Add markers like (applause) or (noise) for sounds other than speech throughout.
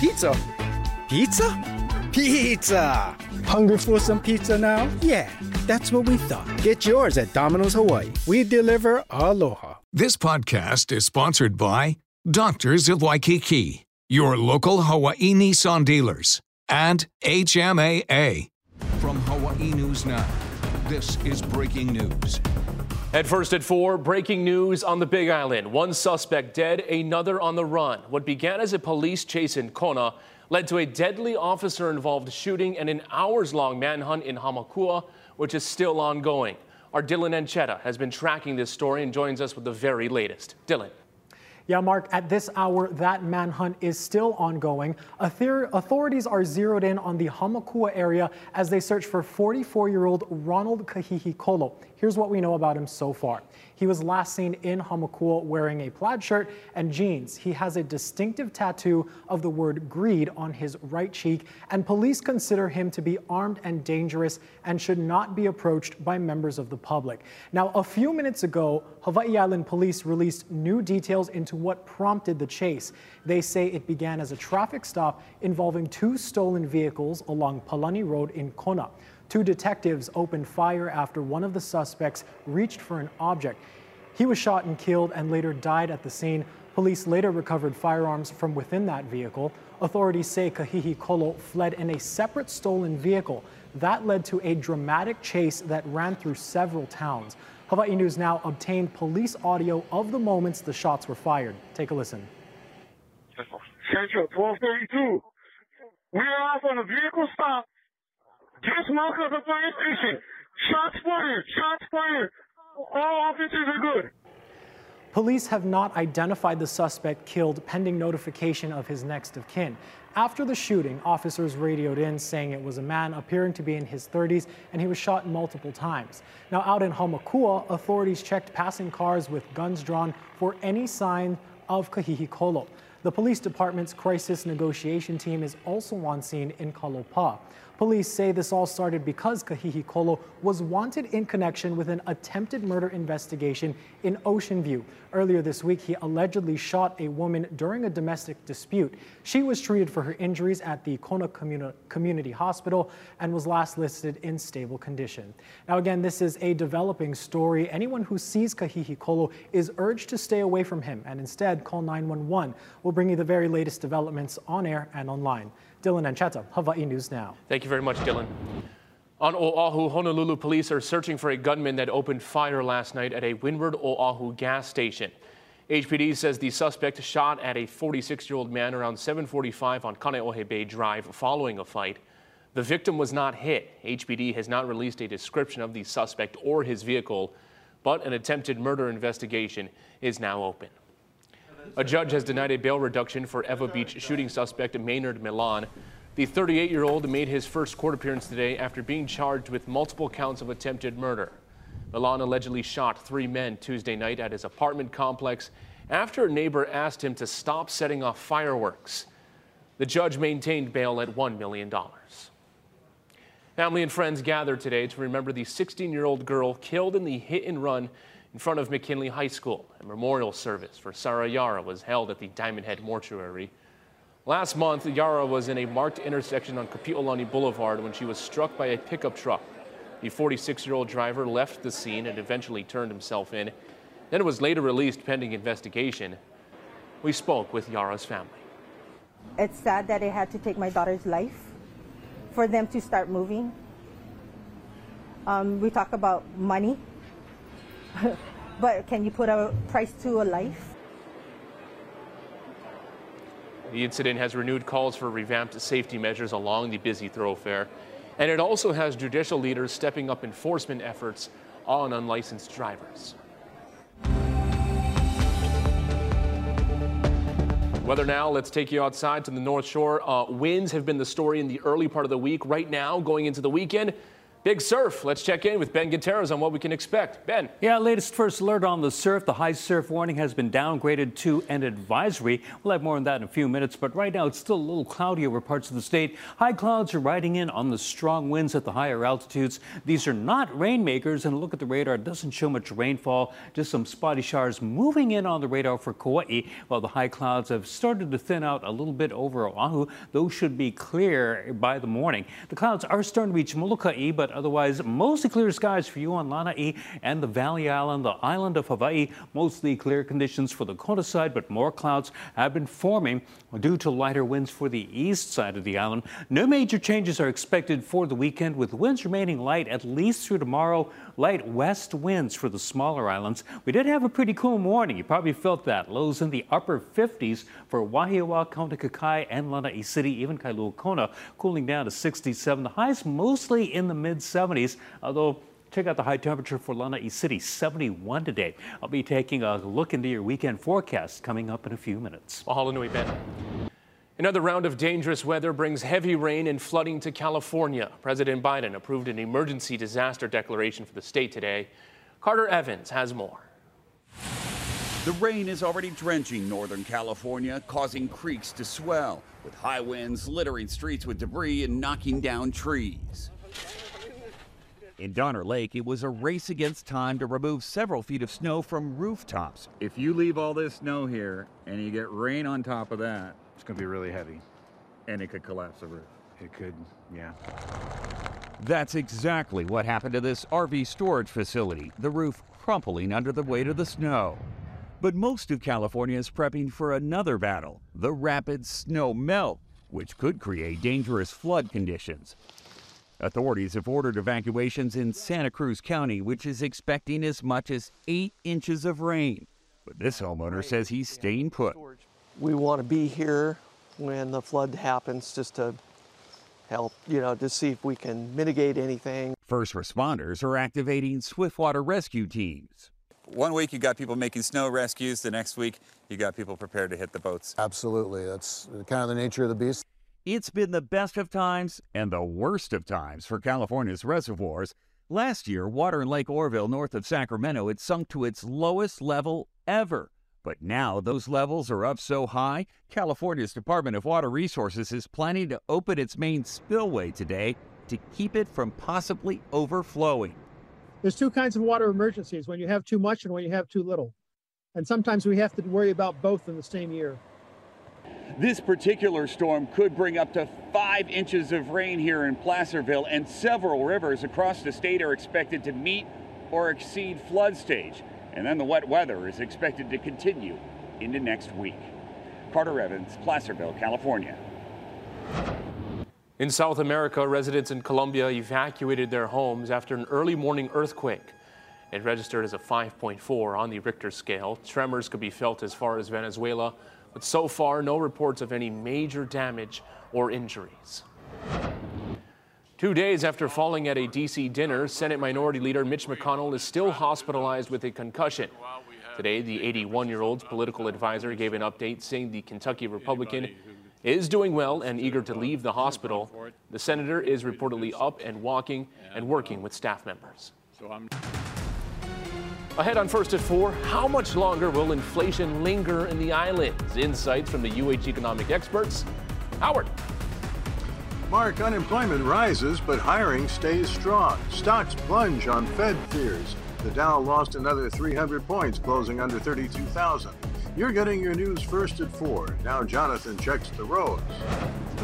Pizza. Pizza? Pizza! Hungry for some pizza now? Yeah, that's what we thought. Get yours at Domino's Hawaii. We deliver aloha. This podcast is sponsored by Doctors of Waikiki, your local Hawaii Nissan dealers, and HMAA. From Hawaii News Now, this is breaking news. At first at four, breaking news on the Big Island. One suspect dead, another on the run. What began as a police chase in Kona led to a deadly officer involved shooting and an hours long manhunt in Hamakua, which is still ongoing. Our Dillon Ancheta has been tracking this story and joins us with the very latest. Dillon. Yeah, Mark, at this hour, that manhunt is still ongoing. Authorities are zeroed in on the Hamakua area as they search for 44 year old Ronald Kahihikolo. Here's what we know about him so far. He was last seen in Hamakua wearing a plaid shirt and jeans. He has a distinctive tattoo of the word greed on his right cheek, and police consider him to be armed and dangerous and should not be approached by members of the public. Now, a few minutes ago, Hawaii Island police released new details into what prompted the chase. They say it began as a traffic stop involving two stolen vehicles along Palani Road in Kona. Two detectives opened fire after one of the suspects reached for an object. He was shot and killed and later died at the scene. Police later recovered firearms from within that vehicle. Authorities say Kahihikolo fled in a separate stolen vehicle. That led to a dramatic chase that ran through several towns. Hawaii News Now obtained police audio of the moments the shots were fired. Take a listen. Central 1232. We are off on a vehicle stop just walk up the fire station. Shots fired. Shots fired. All officers are good. Police have not identified the suspect killed pending notification of his next of kin. After the shooting, officers radioed in saying it was a man appearing to be in his 30s and he was shot multiple times. Now, out in Hamakua, authorities checked passing cars with guns drawn for any sign of Kahihikolo. The police department's crisis negotiation team is also on scene in Kalopa. Police say this all started because Kahihikolo was wanted in connection with an attempted murder investigation in Ocean View. Earlier this week, he allegedly shot a woman during a domestic dispute. She was treated for her injuries at the Kona Communi Community Hospital and was last listed in stable condition. Now, again, this is a developing story. Anyone who sees Kahihikolo is urged to stay away from him and instead call 911. We'll bring you the very latest developments on air and online. Dillon Ancheta, Hawaii News Now. Thank you very much, Dillon. On Oahu, Honolulu police are searching for a gunman that opened fire last night at a Windward Oahu gas station. HPD says the suspect shot at a 46-year-old man around 745 on Kaneohe Bay Drive following a fight. The victim was not hit. HPD has not released a description of the suspect or his vehicle, but an attempted murder investigation is now open. A judge has denied a bail reduction for Ewa Beach shooting suspect Maynard Milan. The 38 year old made his first court appearance today after being charged with multiple counts of attempted murder. Milan allegedly shot three men Tuesday night at his apartment complex after a neighbor asked him to stop setting off fireworks. The judge maintained bail at $1 million. Family and friends gathered today to remember the 16 year old girl killed in the hit and run in front of McKinley High School. A memorial service for Sarah Yara was held at the Diamond Head Mortuary. Last month, Yara was in a marked intersection on Kapi'olani Boulevard when she was struck by a pickup truck. The 46 year old driver left the scene and eventually turned himself in. Then was later released pending investigation. We spoke with Yara's family. It's sad that it had to take my daughter's life for them to start moving. Um, we talk about money (laughs) but can you put a price to a life? The incident has renewed calls for revamped safety measures along the busy thoroughfare, and it also has judicial leaders stepping up enforcement efforts on unlicensed drivers. Weather now, let's take you outside to the North Shore. Uh, winds have been the story in the early part of the week. Right now, going into the weekend, Big surf. Let's check in with Ben Gutierrez on what we can expect. Ben. Yeah, latest first alert on the surf. The high surf warning has been downgraded to an advisory. We'll have more on that in a few minutes, but right now it's still a little cloudy over parts of the state. High clouds are riding in on the strong winds at the higher altitudes. These are not rainmakers, and look at the radar. It doesn't show much rainfall, just some spotty showers moving in on the radar for Kauai, while the high clouds have started to thin out a little bit over Oahu. Those should be clear by the morning. The clouds are starting to reach Molokai, but Otherwise, mostly clear skies for you on Lanai and the Valley Island, the island of Hawaii. Mostly clear conditions for the Kona side, but more clouds have been forming due to lighter winds for the east side of the island. No major changes are expected for the weekend, with winds remaining light at least through tomorrow. Light west winds for the smaller islands. We did have a pretty cool morning. You probably felt that. Lows in the upper 50s for Wahiawa, Kaunakakai, and Lanai City, even Kailua Kona, cooling down to 67. The highs mostly in the mid 70s, although Check out the high temperature for Lanai City, 71 today. I'll be taking a look into your weekend forecast coming up in a few minutes. Mahalo nui, Ben. Another round of dangerous weather brings heavy rain and flooding to California. President Biden approved an emergency disaster declaration for the state today. Carter Evans has more. The rain is already drenching Northern California, causing creeks to swell, with high winds littering streets with debris and knocking down trees. In Donner Lake, it was a race against time to remove several feet of snow from rooftops. If you leave all this snow here and you get rain on top of that, it's going to be really heavy. And it could collapse the roof. It could, yeah. That's exactly what happened to this RV storage facility, the roof crumpling under the weight of the snow. But most of California is prepping for another battle the rapid snow melt, which could create dangerous flood conditions. Authorities have ordered evacuations in Santa Cruz County, which is expecting as much as eight inches of rain. But this homeowner says he's staying put. We want to be here when the flood happens just to help, you know, to see if we can mitigate anything. First responders are activating swiftwater rescue teams. One week you got people making snow rescues, the next week you got people prepared to hit the boats. Absolutely. That's kind of the nature of the beast. It's been the best of times and the worst of times for California's reservoirs. Last year, water in Lake Oroville, north of Sacramento had sunk to its lowest level ever. But now those levels are up so high, California's Department of Water Resources is planning to open its main spillway today to keep it from possibly overflowing. There's two kinds of water emergencies when you have too much and when you have too little. And sometimes we have to worry about both in the same year. This particular storm could bring up to five inches of rain here in Placerville, and several rivers across the state are expected to meet or exceed flood stage. And then the wet weather is expected to continue into next week. Carter Evans, Placerville, California. In South America, residents in Colombia evacuated their homes after an early morning earthquake. It registered as a 5.4 on the Richter scale. Tremors could be felt as far as Venezuela, but so far, no reports of any major damage or injuries. Two days after falling at a D.C. dinner, Senate Minority Leader Mitch McConnell is still hospitalized with a concussion. Today, the 81 year old's political advisor gave an update saying the Kentucky Republican is doing well and eager to leave the hospital. The senator is reportedly up and walking and working with staff members. Ahead on First at 4, how much longer will inflation linger in the islands? Insights from the UH economic experts. Howard. Mark, unemployment rises, but hiring stays strong. Stocks plunge on Fed fears. The Dow lost another 300 points, closing under 32,000. You're getting your news first at 4. Now Jonathan checks the roads.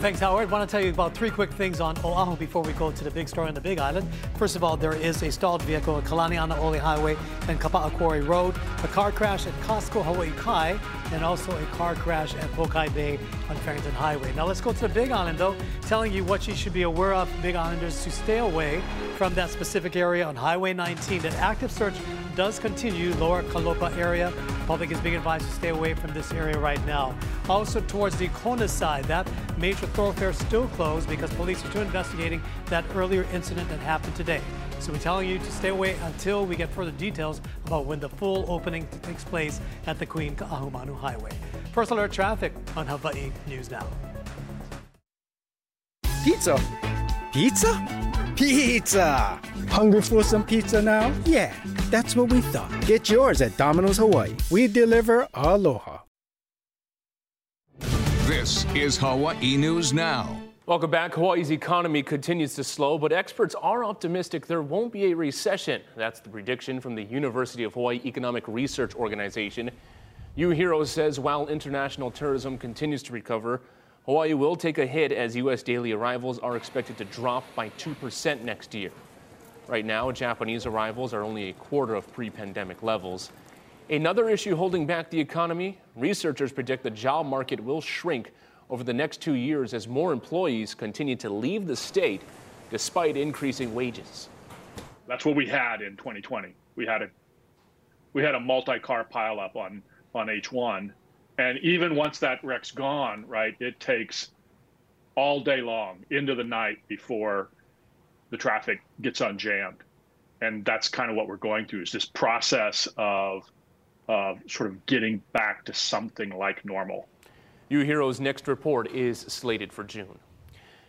Thanks, Howard. I want to tell you about three quick things on Oahu before we go to the big story on the Big Island. First of all, there is a stalled vehicle at Kalanianaole Highway and Kapa'a Quarry Road, a car crash at Costco Hawaii Kai, and also a car crash at Pokai Bay on Farrington Highway. Now let's go to the Big Island, though, telling you what you should be aware of, Big Islanders, to stay away from that specific area on Highway 19. That active search does continue, lower Kalopa area. Public is being advised to stay away from this area right now. Also towards the Kona side, that major thoroughfare is still closed because police are still investigating that earlier incident that happened today. So we're telling you to stay away until we get further details about when the full opening takes place at the Queen Ka'ahumanu Highway. First alert traffic on Hawaii News Now. Pizza? Pizza? Pizza! Hungry for some pizza now? Yeah, that's what we thought. Get yours at Domino's Hawaii. We deliver aloha. This is Hawaii News Now. Welcome back. Hawaii's economy continues to slow, but experts are optimistic there won't be a recession. That's the prediction from the University of Hawaii Economic Research Organization. UHERO says while international tourism continues to recover, Hawaii will take a hit as U.S. daily arrivals are expected to drop by 2% next year. Right now, Japanese arrivals are only a quarter of pre pandemic levels. Another issue holding back the economy researchers predict the job market will shrink over the next two years as more employees continue to leave the state despite increasing wages. That's what we had in 2020. We had a we had a multi-car pileup on on H1 and even once that wreck's gone, right, it takes all day long into the night before the traffic gets unjammed. And that's kind of what we're going through is this process of uh, sort of getting back to something like normal. UHERO's next report is slated for June.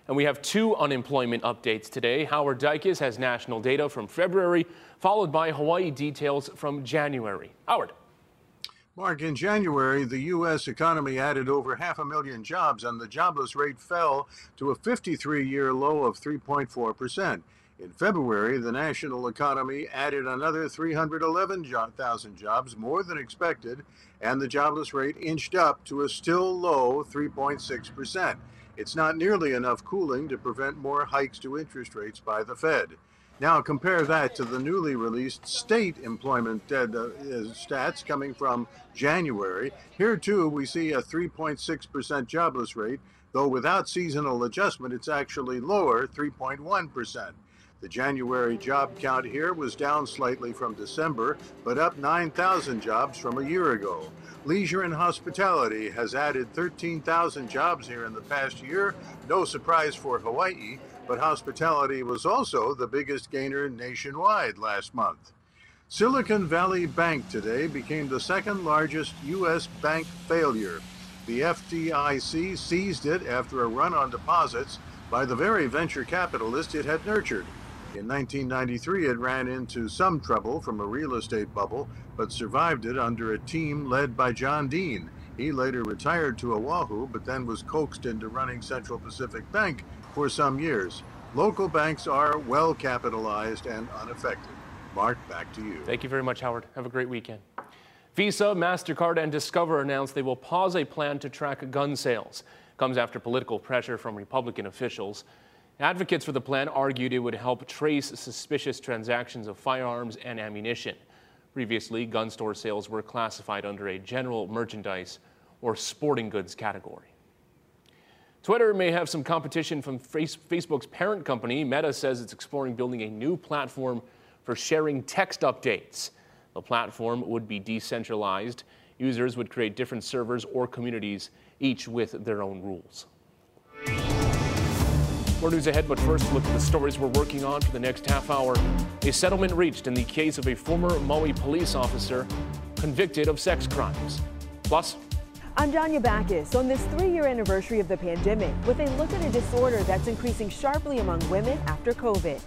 And we have two unemployment updates today. Howard Dicus has national data from February, followed by Hawaii details from January. Howard. Mark, in January, the U.S. economy added over half a million jobs, and the jobless rate fell to a 53 year low of 3.4%. In February, the national economy added another 311,000 jobs, more than expected, and the jobless rate inched up to a still low 3.6%. It's not nearly enough cooling to prevent more hikes to interest rates by the Fed. Now compare that to the newly released state employment uh, stats coming from January. Here too we see a 3.6% jobless rate, though without seasonal adjustment it's actually lower, 3.1%. The January job count here was down slightly from December, but up 9,000 jobs from a year ago. Leisure and hospitality has added 13,000 jobs here in the past year. No surprise for Hawaii, but hospitality was also the biggest gainer nationwide last month. Silicon Valley Bank today became the second largest U.S. bank failure. The FDIC seized it after a run on deposits by the very venture capitalist it had nurtured. In 1993, it ran into some trouble from a real estate bubble, but survived it under a team led by John Dean. He later retired to Oahu, but then was coaxed into running Central Pacific Bank for some years. Local banks are well capitalized and unaffected. Mark, back to you. Thank you very much, Howard. Have a great weekend. Visa, MasterCard, and Discover announced they will pause a plan to track gun sales. Comes after political pressure from Republican officials. Advocates for the plan argued it would help trace suspicious transactions of firearms and ammunition. Previously, gun store sales were classified under a general merchandise or sporting goods category. Twitter may have some competition from Facebook's parent company. Meta says it's exploring building a new platform for sharing text updates. The platform would be decentralized. Users would create different servers or communities, each with their own rules. More news ahead, but first look at the stories we're working on for the next half hour. A settlement reached in the case of a former Maui police officer convicted of sex crimes. Plus, I'm Janya Backus on this three-year anniversary of the pandemic with a look at a disorder that's increasing sharply among women after COVID.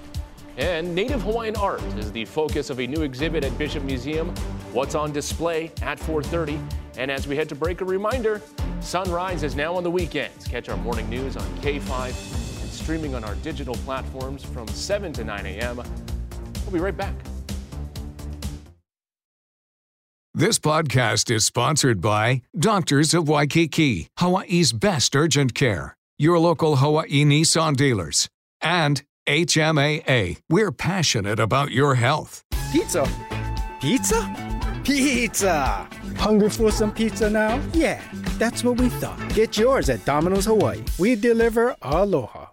And Native Hawaiian art is the focus of a new exhibit at Bishop Museum. What's on display at 4.30. And as we head to break, a reminder, sunrise is now on the weekends. Catch our morning news on K5 and streaming on our digital platforms from 7 to 9 a.m. We'll be right back. This podcast is sponsored by Doctors of Waikiki, Hawaii's best urgent care, your local Hawaii Nissan dealers, and HMAA. We're passionate about your health. Pizza? Pizza? Pizza! Hungry for some pizza now? Yeah, that's what we thought. Get yours at Domino's Hawaii. We deliver aloha.